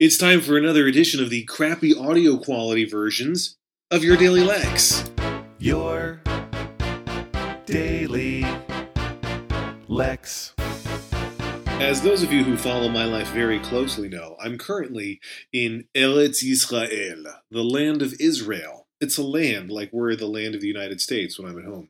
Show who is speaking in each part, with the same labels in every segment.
Speaker 1: It's time for another edition of the crappy audio quality versions of your Daily Lex.
Speaker 2: Your Daily Lex.
Speaker 1: As those of you who follow my life very closely know, I'm currently in Eretz Yisrael, the land of Israel. It's a land like we're the land of the United States when I'm at home.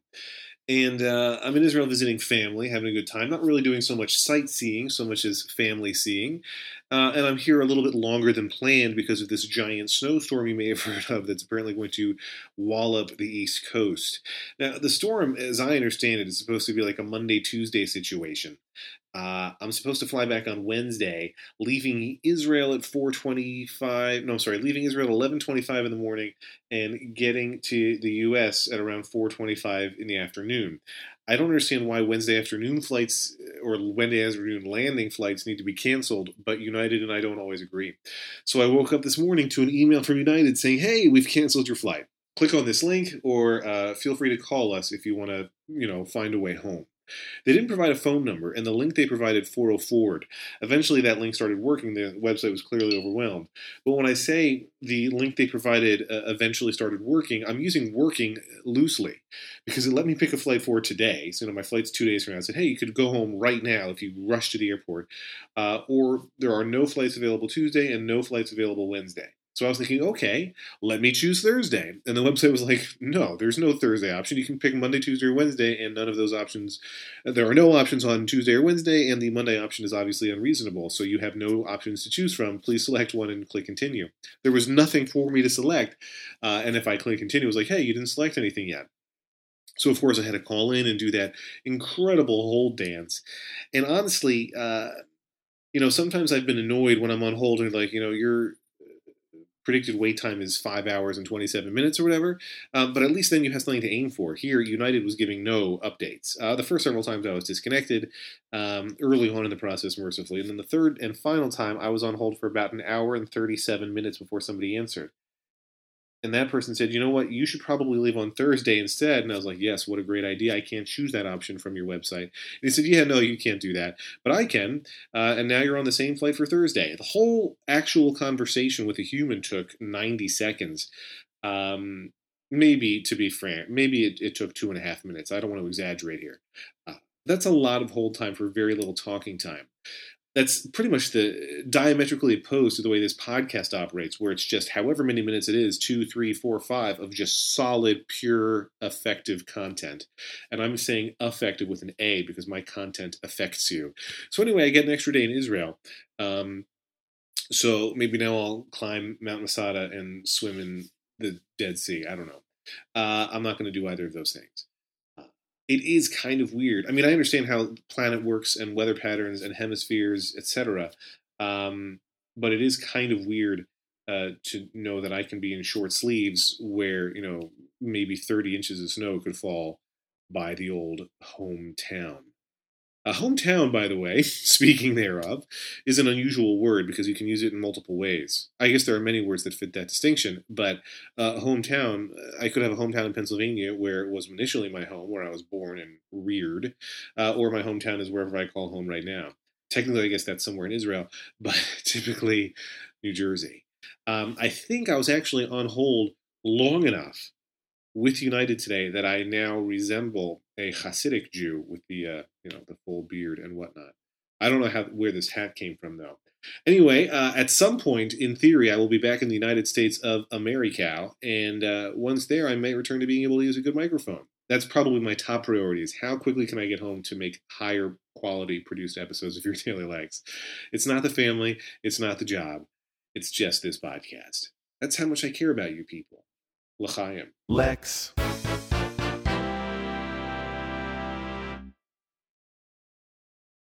Speaker 1: And uh, I'm in Israel visiting family, having a good time. Not really doing so much sightseeing, so much as family seeing. Uh, and I'm here a little bit longer than planned because of this giant snowstorm you may have heard of that's apparently going to wallop the East Coast. Now, the storm, as I understand it, is supposed to be like a Monday, Tuesday situation. Uh, I'm supposed to fly back on Wednesday, leaving Israel at 4:25. No, I'm sorry, leaving Israel at 11:25 in the morning and getting to the U.S. at around 4:25 in the afternoon. I don't understand why Wednesday afternoon flights or Wednesday afternoon landing flights need to be canceled, but United and I don't always agree. So I woke up this morning to an email from United saying, "Hey, we've canceled your flight. Click on this link, or uh, feel free to call us if you want to, you know, find a way home." They didn't provide a phone number, and the link they provided 404'd. Eventually, that link started working. The website was clearly overwhelmed. But when I say the link they provided uh, eventually started working, I'm using working loosely because it let me pick a flight for today. So, you know, my flight's two days from now. I said, hey, you could go home right now if you rush to the airport. Uh, or there are no flights available Tuesday and no flights available Wednesday. So I was thinking, okay, let me choose Thursday. And the website was like, no, there's no Thursday option. You can pick Monday, Tuesday, or Wednesday, and none of those options, there are no options on Tuesday or Wednesday, and the Monday option is obviously unreasonable. So you have no options to choose from. Please select one and click continue. There was nothing for me to select. Uh, and if I click continue, it was like, hey, you didn't select anything yet. So of course I had to call in and do that incredible hold dance. And honestly, uh, you know, sometimes I've been annoyed when I'm on hold and like, you know, you're predicted wait time is five hours and 27 minutes or whatever. Um, but at least then you have something to aim for. Here, United was giving no updates. Uh, the first several times I was disconnected um, early on in the process, mercifully. And then the third and final time, I was on hold for about an hour and 37 minutes before somebody answered. And that person said, you know what, you should probably leave on Thursday instead. And I was like, yes, what a great idea. I can't choose that option from your website. And he said, yeah, no, you can't do that. But I can. Uh, and now you're on the same flight for Thursday. The whole actual conversation with a human took 90 seconds. Um, maybe, to be frank, maybe it, it, took two and a half minutes. I don't want to exaggerate here. Uh, that's a lot of hold time for very little talking time that's pretty much the diametrically opposed to the way this podcast operates, where it's just however many minutes it is two, three, four, five of just solid, pure, effective content. And I'm saying effective with an A because my content affects you. So, anyway, I get an extra day in Israel. Um, so maybe now I'll climb Mount Masada and swim in the Dead Sea. I don't know. Uh, I'm not going to do either of those things it is kind of weird. I mean, I understand how planet works and weather patterns and hemispheres, etc. Um, but it is kind of weird uh, to know that I can be in short sleeves where you know maybe 30 inches of snow could fall by the old hometown. A hometown, by the way, speaking thereof, is an unusual word because you can use it in multiple ways. I guess there are many words that fit that distinction, but uh, hometown, I could have a hometown in Pennsylvania where it was initially my home, where I was born and reared, uh, or my hometown is wherever I call home right now. Technically, I guess that's somewhere in Israel, but typically New Jersey. Um, I think I was actually on hold long enough with United today that I now resemble a Hasidic Jew with the uh, you know the full beard and whatnot. I don't know how where this hat came from though. Anyway, uh, at some point in theory, I will be back in the United States of America, and uh, once there, I may return to being able to use a good microphone. That's probably my top priority: is how quickly can I get home to make higher quality produced episodes of your Daily Lex. It's not the family, it's not the job, it's just this podcast. That's how much I care about you people. L'chaim.
Speaker 2: Lex.